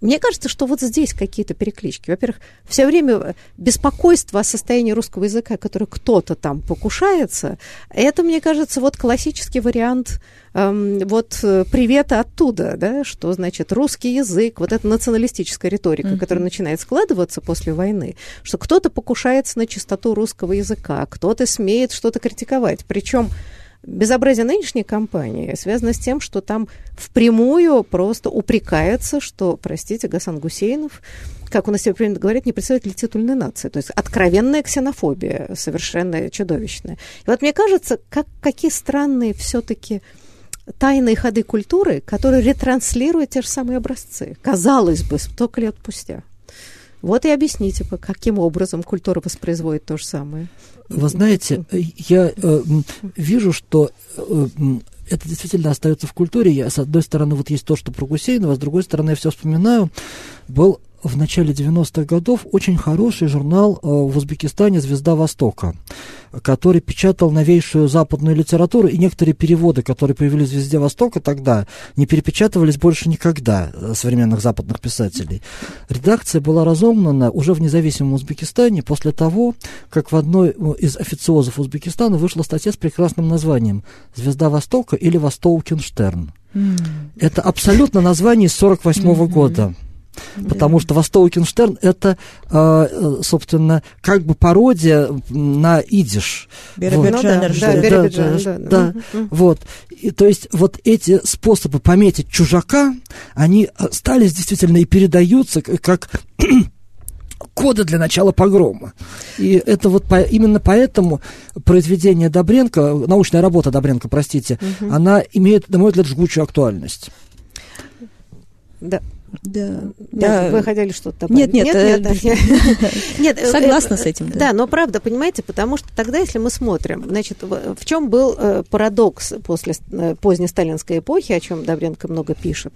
Мне кажется, что вот здесь какие-то переклички. Во-первых, все время беспокойство о состоянии русского языка, который кто-то там покушается, это, мне кажется, вот классический вариант вот э, привета оттуда, да, что значит русский язык, вот эта националистическая риторика, mm-hmm. которая начинает складываться после войны, что кто-то покушается на чистоту русского языка, кто-то смеет что-то критиковать. Причем Безобразие нынешней кампании связано с тем, что там впрямую просто упрекается, что, простите, Гасан Гусейнов, как у нас себе принято говорить, не представитель титульной нации. То есть откровенная ксенофобия, совершенно чудовищная. И вот мне кажется, как, какие странные все-таки тайные ходы культуры, которые ретранслируют те же самые образцы. Казалось бы, столько лет спустя. Вот и объясните, каким образом культура воспроизводит то же самое. Вы знаете, я э, вижу, что э, это действительно остается в культуре. Я, с одной стороны, вот есть то, что про Гусейнова, с другой стороны, я все вспоминаю. Был в начале 90-х годов очень хороший журнал э, в Узбекистане «Звезда Востока», который печатал новейшую западную литературу, и некоторые переводы, которые появились в «Звезде Востока» тогда, не перепечатывались больше никогда э, современных западных писателей. Редакция была разогнана уже в независимом Узбекистане после того, как в одной э, из официозов Узбекистана вышла статья с прекрасным названием «Звезда Востока» или «Востокенштерн». Mm. Это абсолютно название из 48 -го mm-hmm. года. Потому что Востокенштерн это, а, э, собственно, как бы пародия на идиш. Биробиджан, вот. да, да, да, да, да, да. Вот. И, то есть вот эти способы пометить чужака, они э, стали действительно и передаются как коды для начала погрома. И это вот по, именно поэтому произведение Добренко, научная работа Добренко, простите, угу. она имеет, на мой взгляд, жгучую актуальность. Да, да. да. Вы хотели что-то добавить? Нет, нет. Нет, нет, нет. Э, Согласна с этим. Да. но правда, понимаете, потому что тогда, если мы смотрим, значит, в чем был э, парадокс после э, поздней сталинской эпохи, о чем Добренко много пишет,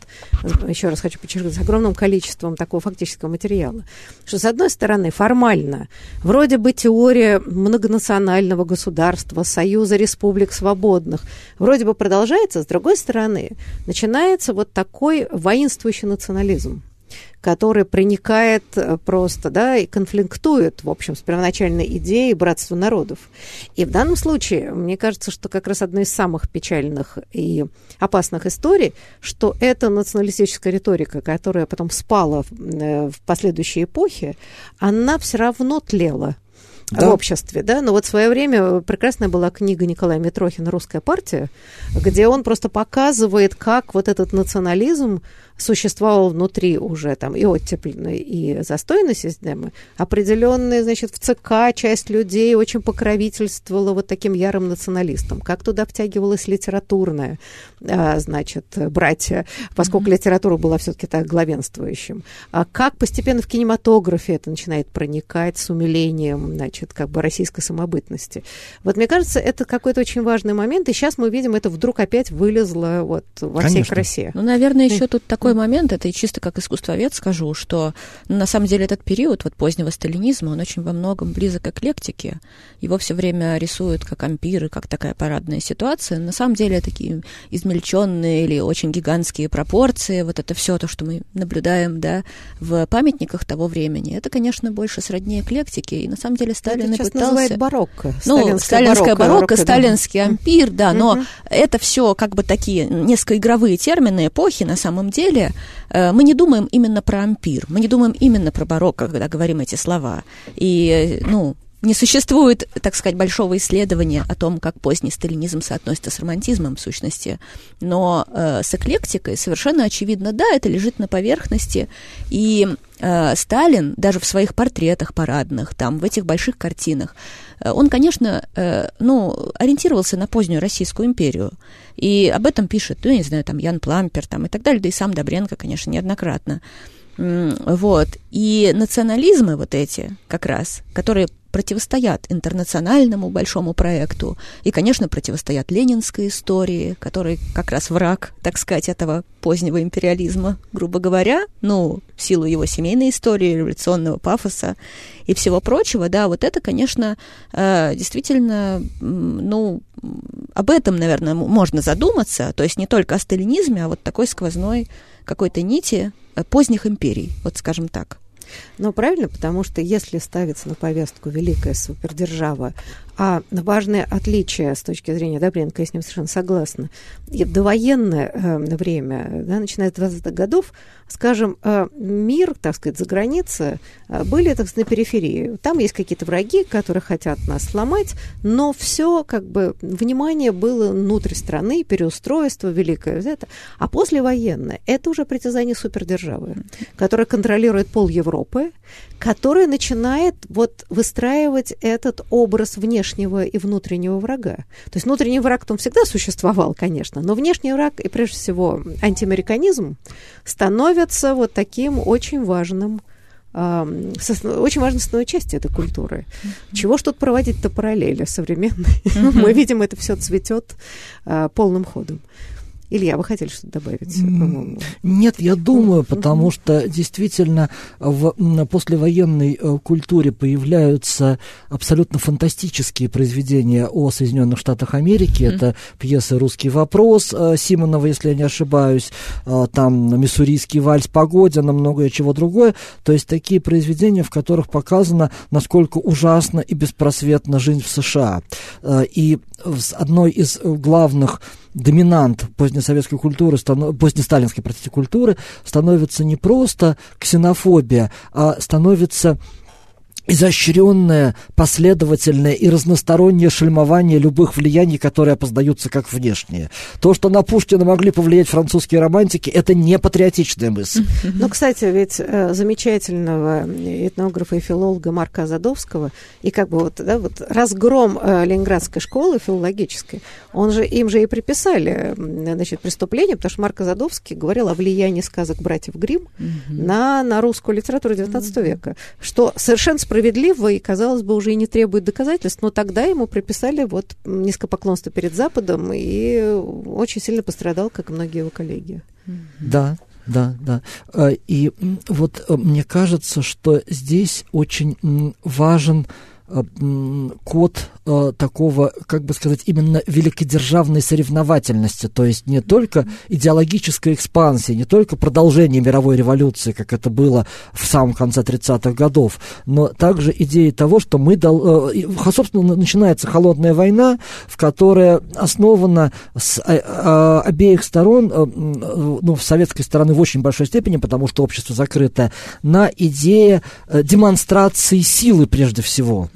еще раз хочу подчеркнуть, с огромным количеством такого фактического материала, что, с одной стороны, формально, вроде бы теория многонационального государства, союза республик свободных, вроде бы продолжается, с другой стороны, начинается вот такой воинствующий национализм национализм который проникает э, просто, да, и конфликтует, в общем, с первоначальной идеей братства народов. И в данном случае, мне кажется, что как раз одна из самых печальных и опасных историй, что эта националистическая риторика, которая потом спала в, э, в последующей эпохе, она все равно тлела да. в обществе, да, но вот в свое время прекрасная была книга Николая Митрохина «Русская партия», где он просто показывает, как вот этот национализм существовал внутри уже там и оттепленной, и застойной системы, определенная, значит, в ЦК часть людей очень покровительствовала вот таким ярым националистам. Как туда втягивалась литературная, а, значит, братья, поскольку mm-hmm. литература была все-таки так главенствующим. А как постепенно в кинематографе это начинает проникать с умилением, значит, как бы российской самобытности. Вот мне кажется, это какой-то очень важный момент, и сейчас мы видим, это вдруг опять вылезло вот во Конечно. всей красе. Ну, наверное, еще тут такой такой момент, это и чисто как искусствовед скажу, что ну, на самом деле этот период вот позднего сталинизма, он очень во многом близок к эклектике. Его все время рисуют как ампиры, как такая парадная ситуация. На самом деле такие измельченные или очень гигантские пропорции, вот это все то, что мы наблюдаем да, в памятниках того времени, это, конечно, больше сродни эклектике. И на самом деле Сталин это и пытался... барокко. Ну, сталинское барокко, барокко сталинский ампир, да, но это все как бы такие несколько игровые термины эпохи на самом деле, деле э, мы не думаем именно про ампир, мы не думаем именно про барокко, когда говорим эти слова. И, ну, не существует, так сказать, большого исследования о том, как поздний сталинизм соотносится с романтизмом в сущности, но э, с эклектикой совершенно очевидно, да, это лежит на поверхности, и э, Сталин даже в своих портретах парадных, там, в этих больших картинах, э, он, конечно, э, ну, ориентировался на позднюю Российскую империю, и об этом пишет, ну, я не знаю, там, Ян Плампер, там, и так далее, да и сам Добренко, конечно, неоднократно. Вот. И национализмы вот эти как раз, которые противостоят интернациональному большому проекту. И, конечно, противостоят ленинской истории, который как раз враг, так сказать, этого позднего империализма, грубо говоря, ну, в силу его семейной истории, революционного пафоса и всего прочего, да, вот это, конечно, э, действительно, ну, об этом, наверное, можно задуматься, то есть не только о сталинизме, а вот такой сквозной какой-то нити э, поздних империй, вот скажем так. Ну, правильно, потому что если ставится на повестку великая супердержава, а важное отличие с точки зрения Добренко, я с ним совершенно согласна, и довоенное э, время, да, начиная с 20-х годов, скажем, э, мир, так сказать, за границей э, были, так сказать, на периферии. Там есть какие-то враги, которые хотят нас сломать, но все, как бы, внимание было внутрь страны, переустройство великое, это. А послевоенное, это уже притязание супердержавы, которая контролирует пол Европы, которая начинает вот выстраивать этот образ внешнего и внутреннего врага. То есть внутренний враг он всегда существовал, конечно, но внешний враг и прежде всего антиамериканизм становятся вот таким очень важным очень важной основной частью этой культуры. Mm-hmm. Чего ж тут проводить-то параллели современные? Mm-hmm. Мы видим, это все цветет а, полным ходом. Илья, вы хотели что-то добавить? Нет, я думаю, потому что действительно в послевоенной э, культуре появляются абсолютно фантастические произведения о Соединенных Штатах Америки. Это пьесы «Русский вопрос» э, Симонова, если я не ошибаюсь, э, там «Миссурийский вальс Погодина», многое чего другое. То есть такие произведения, в которых показано, насколько ужасно и беспросветна жизнь в США. И одной из главных доминант позднесоветской культуры, позднесталинской, простите, культуры становится не просто ксенофобия, а становится изощренное, последовательное и разностороннее шельмование любых влияний, которые опоздаются как внешние. То, что на Пушкина могли повлиять французские романтики, это не патриотичная мысль. Ну, кстати, ведь э, замечательного этнографа и филолога Марка Задовского и как бы вот, да, вот разгром э, Ленинградской школы филологической, он же, им же и приписали значит, преступление, потому что Марк Задовский говорил о влиянии сказок братьев Грим на, на русскую литературу XIX века, что совершенно справедливо справедливо и, казалось бы, уже и не требует доказательств, но тогда ему приписали вот низкопоклонство перед Западом и очень сильно пострадал, как и многие его коллеги. Да, да, да. А, и вот э, мне кажется, что здесь очень важен код такого, как бы сказать, именно великодержавной соревновательности, то есть не только идеологической экспансии, не только продолжение мировой революции, как это было в самом конце 30-х годов, но также идеи того, что мы, дол... собственно, начинается холодная война, в которой основана с обеих сторон, ну, с советской стороны в очень большой степени, потому что общество закрыто, на идее демонстрации силы прежде всего.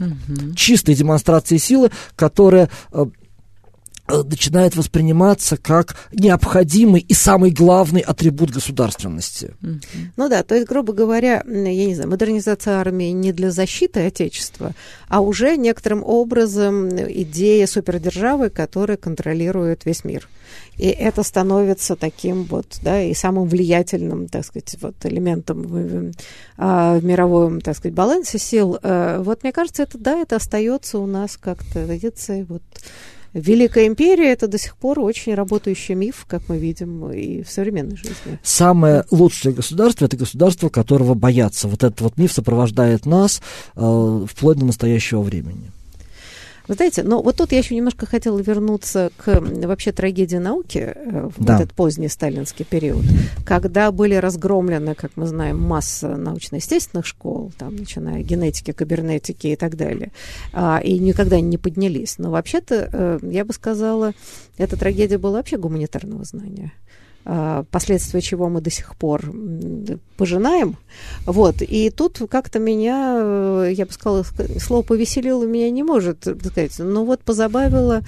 Чистой демонстрации силы, которая э, начинает восприниматься как необходимый и самый главный атрибут государственности. Ну да, то есть, грубо говоря, я не знаю, модернизация армии не для защиты Отечества, а уже некоторым образом идея супердержавы, которая контролирует весь мир. И это становится таким вот, да, и самым влиятельным, так сказать, вот элементом в, а, в мировом, так сказать, балансе сил. А, вот мне кажется, это, да, это остается у нас как-то традицией, вот, Великая империя это до сих пор очень работающий миф, как мы видим и в современной жизни. Самое лучшее государство это государство, которого боятся. Вот этот вот миф сопровождает нас э, вплоть до настоящего времени. Вы знаете, но вот тут я еще немножко хотела вернуться к вообще трагедии науки э, в да. этот поздний сталинский период, когда были разгромлены, как мы знаем, масса научно-естественных школ, там, начиная генетики, кибернетики и так далее, а, и никогда не поднялись. Но вообще-то, э, я бы сказала, эта трагедия была вообще гуманитарного знания. А, последствия чего мы до сих пор пожинаем. Вот. И тут как-то меня, э, я бы сказала, слово «повеселило» меня не может сказать, но вот позабавило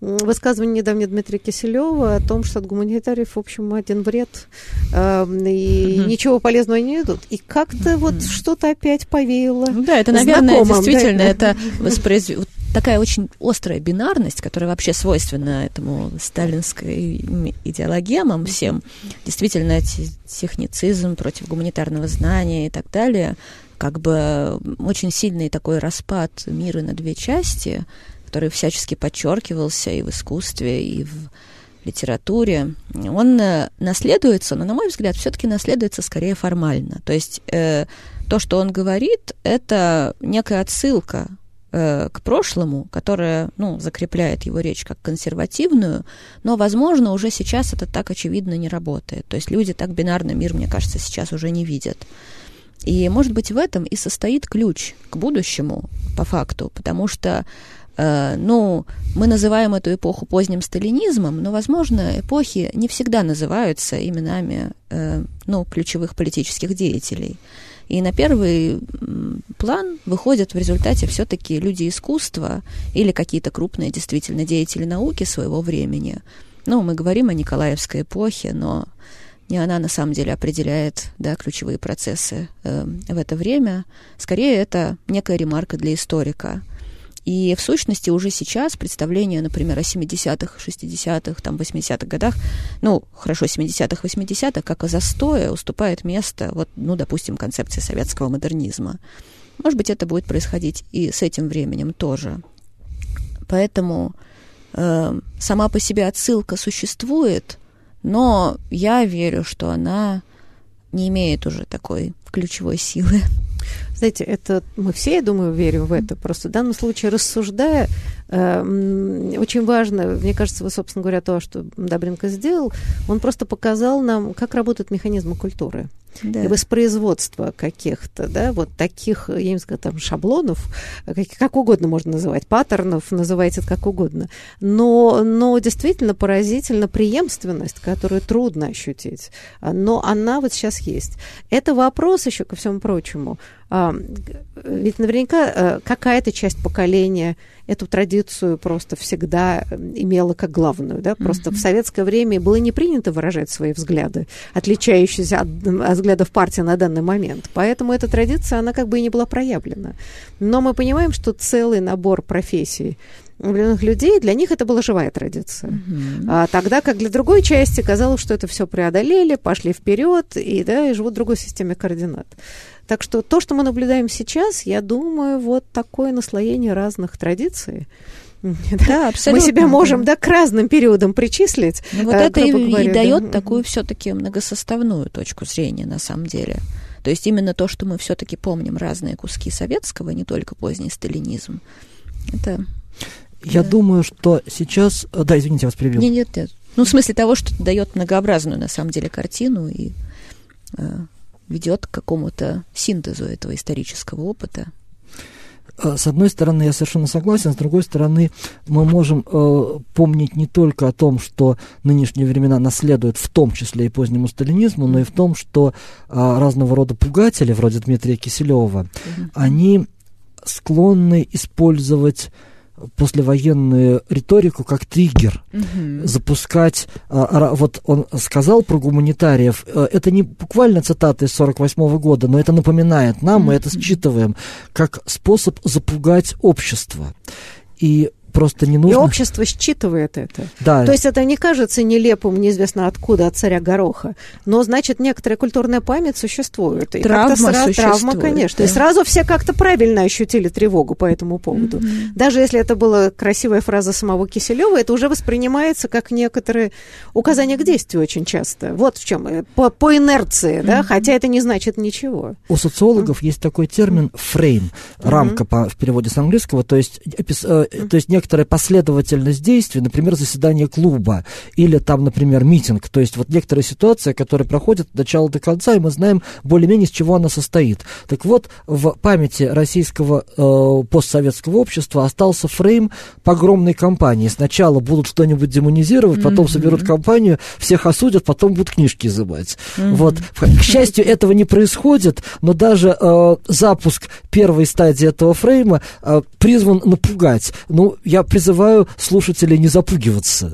высказывание недавно Дмитрия Киселева о том, что от гуманитариев, в общем, один вред, э, и ничего полезного не идут. И как-то вот что-то опять повеяло. Ну да, это, наверное, знакомым, действительно, да? это воспроиз такая очень острая бинарность, которая вообще свойственна этому сталинской идеологемам всем, действительно техницизм против гуманитарного знания и так далее, как бы очень сильный такой распад мира на две части, который всячески подчеркивался и в искусстве, и в литературе, он э, наследуется, но, на мой взгляд, все-таки наследуется скорее формально. То есть э, то, что он говорит, это некая отсылка Э, к прошлому, которое ну, закрепляет его речь как консервативную, но, возможно, уже сейчас это так очевидно не работает. То есть люди так бинарный мир, мне кажется, сейчас уже не видят. И, может быть, в этом и состоит ключ к будущему, по факту, потому что ну, мы называем эту эпоху поздним сталинизмом, но, возможно, эпохи не всегда называются именами э, ну, ключевых политических деятелей. И на первый план выходят в результате все-таки люди искусства или какие-то крупные действительно деятели науки своего времени. Ну, мы говорим о Николаевской эпохе, но не она на самом деле определяет да, ключевые процессы э, в это время. Скорее, это некая ремарка для историка. И в сущности уже сейчас представление, например, о 70-х, 60-х, там, 80-х годах, ну, хорошо, 70-х, 80-х, как о застое уступает место, вот, ну, допустим, концепции советского модернизма. Может быть, это будет происходить и с этим временем тоже. Поэтому э, сама по себе отсылка существует, но я верю, что она не имеет уже такой ключевой силы. Знаете, это мы все, я думаю, верим в это. Просто в данном случае, рассуждая, э, очень важно, мне кажется, вы, собственно говоря, то, что Добренко сделал, он просто показал нам, как работают механизмы культуры да. и воспроизводство каких-то, да, вот таких, я не знаю, там, шаблонов, как, как угодно можно называть, паттернов, называйте это как угодно, но, но действительно поразительна преемственность, которую трудно ощутить, но она вот сейчас есть. Это вопрос еще, ко всему прочему, а, ведь наверняка э, какая-то часть поколения эту традицию просто всегда имела как главную. Да? Просто mm-hmm. в советское время было не принято выражать свои взгляды, отличающиеся от, от взглядов партии на данный момент. Поэтому эта традиция, она как бы и не была проявлена. Но мы понимаем, что целый набор профессий влюбленных людей, для них это была живая традиция. Mm-hmm. А, тогда как для другой части казалось, что это все преодолели, пошли вперед и, да, и живут в другой системе координат. Так что то, что мы наблюдаем сейчас, я думаю, вот такое наслоение разных традиций. Да, абсолютно. Мы себя можем да, к разным периодам причислить. Ну, вот э, это и, говоря, и дает да. такую все-таки многосоставную точку зрения, на самом деле. То есть именно то, что мы все-таки помним разные куски советского, не только поздний сталинизм, это... Я да. думаю, что сейчас... Да, извините, я вас перебил. Нет, нет, нет. Ну, в смысле того, что дает многообразную, на самом деле, картину и э, ведет к какому-то синтезу этого исторического опыта. А, с одной стороны, я совершенно согласен, с другой стороны, мы можем э, помнить не только о том, что нынешние времена наследуют в том числе и позднему сталинизму, но и в том, что э, разного рода пугатели, вроде Дмитрия Киселева, mm-hmm. они склонны использовать послевоенную риторику как триггер, угу. запускать, а, вот он сказал про гуманитариев, э, это не буквально цитата из 48 года, но это напоминает нам, мы это считываем, как способ запугать общество. И просто не нужно. И общество считывает это. Да. То есть это не кажется нелепым, неизвестно откуда, от царя Гороха. Но, значит, некоторая культурная память существует. И травма сразу, Травма, конечно. Да. И сразу все как-то правильно ощутили тревогу по этому поводу. Mm-hmm. Даже если это была красивая фраза самого Киселева, это уже воспринимается как некоторые указания к действию очень часто. Вот в чем. Э, по, по инерции, mm-hmm. да, хотя это не значит ничего. У социологов mm-hmm. есть такой термин фрейм, рамка mm-hmm. по, в переводе с английского, то есть, э, то есть некоторая последовательность действий, например, заседание клуба или там, например, митинг. То есть вот некоторая ситуация, которая проходит от начала до конца, и мы знаем более-менее, из чего она состоит. Так вот, в памяти российского э, постсоветского общества остался фрейм погромной кампании. Сначала будут что-нибудь демонизировать, потом mm-hmm. соберут компанию, всех осудят, потом будут книжки изымать. Mm-hmm. Вот. К счастью, этого не происходит, но даже э, запуск первой стадии этого фрейма э, призван напугать. Ну, я призываю слушателей не запугиваться.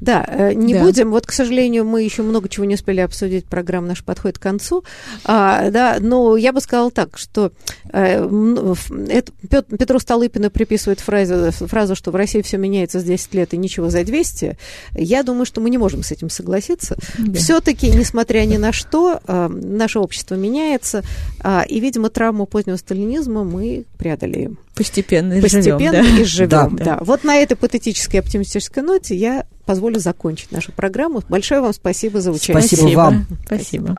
Да, э, не да. будем. Вот, к сожалению, мы еще много чего не успели обсудить. Программа наша подходит к концу. А, да, но я бы сказала так, что э, это, Петру Столыпину приписывает фразу, фразу, что в России все меняется за 10 лет и ничего за 200. Я думаю, что мы не можем с этим согласиться. Да. Все-таки, несмотря ни на что, э, наше общество меняется. Э, и, видимо, травму позднего сталинизма мы преодолеем. Постепенно и Постепенно живем, да? и живем, да. да. Вот на этой патетической оптимистической ноте я позволю закончить нашу программу. Большое вам спасибо за участие. Спасибо, спасибо. вам. Спасибо.